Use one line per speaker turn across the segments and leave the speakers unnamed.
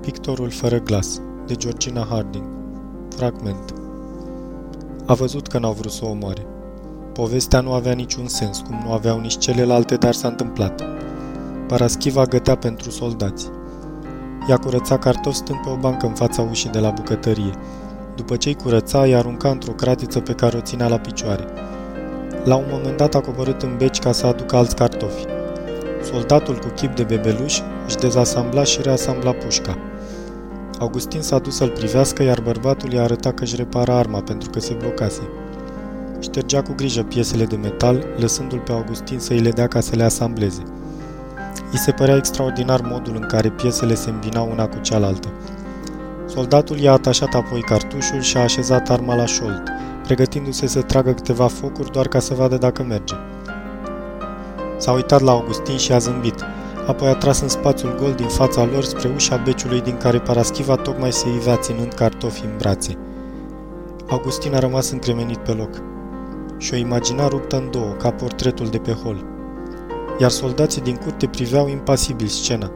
Pictorul fără glas, de Georgina Harding Fragment A văzut că n-au vrut să o omoare. Povestea nu avea niciun sens, cum nu aveau nici celelalte, dar s-a întâmplat. Paraschiva gătea pentru soldați. Ea curăța cartofi stând pe o bancă în fața ușii de la bucătărie. După ce îi curăța, îi arunca într-o cratiță pe care o ținea la picioare. La un moment dat a coborât în beci ca să aducă alți cartofi. Soldatul cu chip de bebeluș își dezasambla și reasambla pușca. Augustin s-a dus să-l privească, iar bărbatul i-a arătat că își repara arma pentru că se blocase. Ștergea cu grijă piesele de metal, lăsându-l pe Augustin să îi le dea ca să le asambleze. I se părea extraordinar modul în care piesele se îmbinau una cu cealaltă. Soldatul i-a atașat apoi cartușul și a așezat arma la șold, pregătindu-se să tragă câteva focuri doar ca să vadă dacă merge. S-a uitat la Augustin și a zâmbit, apoi a tras în spațiul gol din fața lor spre ușa beciului din care Paraschiva tocmai se ivea ținând cartofi în brațe. Augustin a rămas încremenit pe loc și o imagina ruptă în două, ca portretul de pe hol. Iar soldații din curte priveau impasibil scena.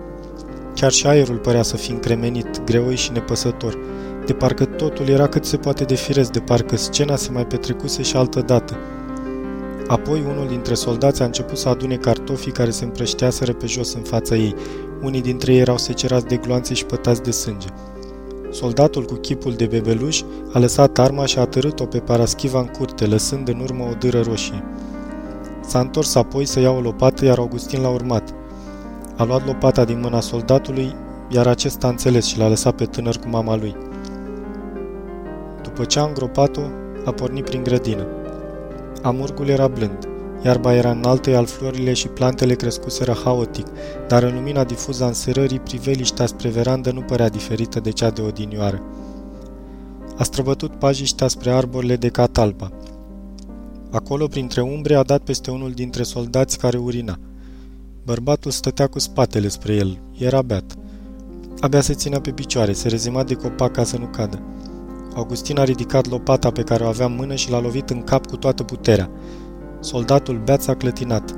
Chiar și aerul părea să fie încremenit, greoi și nepăsător, de parcă totul era cât se poate de firesc, de parcă scena se mai petrecuse și altă dată. Apoi unul dintre soldați a început să adune cartofii care se împrășteaseră pe jos în fața ei. Unii dintre ei erau secerați de gloanțe și pătați de sânge. Soldatul cu chipul de bebeluș a lăsat arma și a târât-o pe paraschiva în curte, lăsând în urmă o dâră roșie. S-a întors apoi să ia o lopată, iar Augustin l-a urmat. A luat lopata din mâna soldatului, iar acesta a înțeles și l-a lăsat pe tânăr cu mama lui. După ce a îngropat-o, a pornit prin grădină. Amurgul era blând, iarba era înaltă, iar florile și plantele crescuseră haotic, dar în lumina difuză a înserării, priveliștea spre verandă nu părea diferită de cea de odinioară. A străbătut pajiștea spre arborile de catalpa. Acolo, printre umbre, a dat peste unul dintre soldați care urina. Bărbatul stătea cu spatele spre el, era beat. Abia se ținea pe picioare, se rezima de copac ca să nu cadă. Augustin a ridicat lopata pe care o avea în mână și l-a lovit în cap cu toată puterea. Soldatul beat s-a clătinat.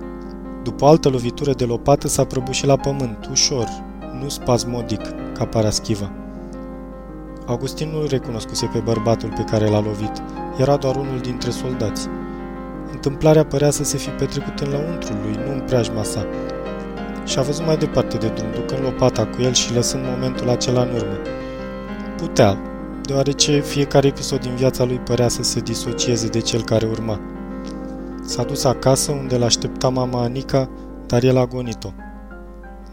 După o altă lovitură de lopată s-a prăbușit la pământ, ușor, nu spasmodic, ca paraschiva. Augustin nu-l recunoscuse pe bărbatul pe care l-a lovit. Era doar unul dintre soldați. Întâmplarea părea să se fi petrecut în lăuntrul lui, nu în preajma sa. Și a văzut mai departe de drum, ducând lopata cu el și lăsând momentul acela în urmă. Putea, deoarece fiecare episod din viața lui părea să se disocieze de cel care urma. S-a dus acasă unde l-aștepta mama Anica, dar el a gonit-o.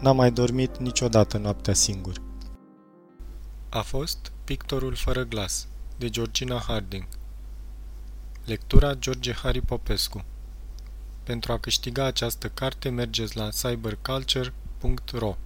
N-a mai dormit niciodată noaptea singur. A fost Pictorul fără glas, de Georgina Harding. Lectura George Harry Popescu. Pentru a câștiga această carte mergeți la cyberculture.ro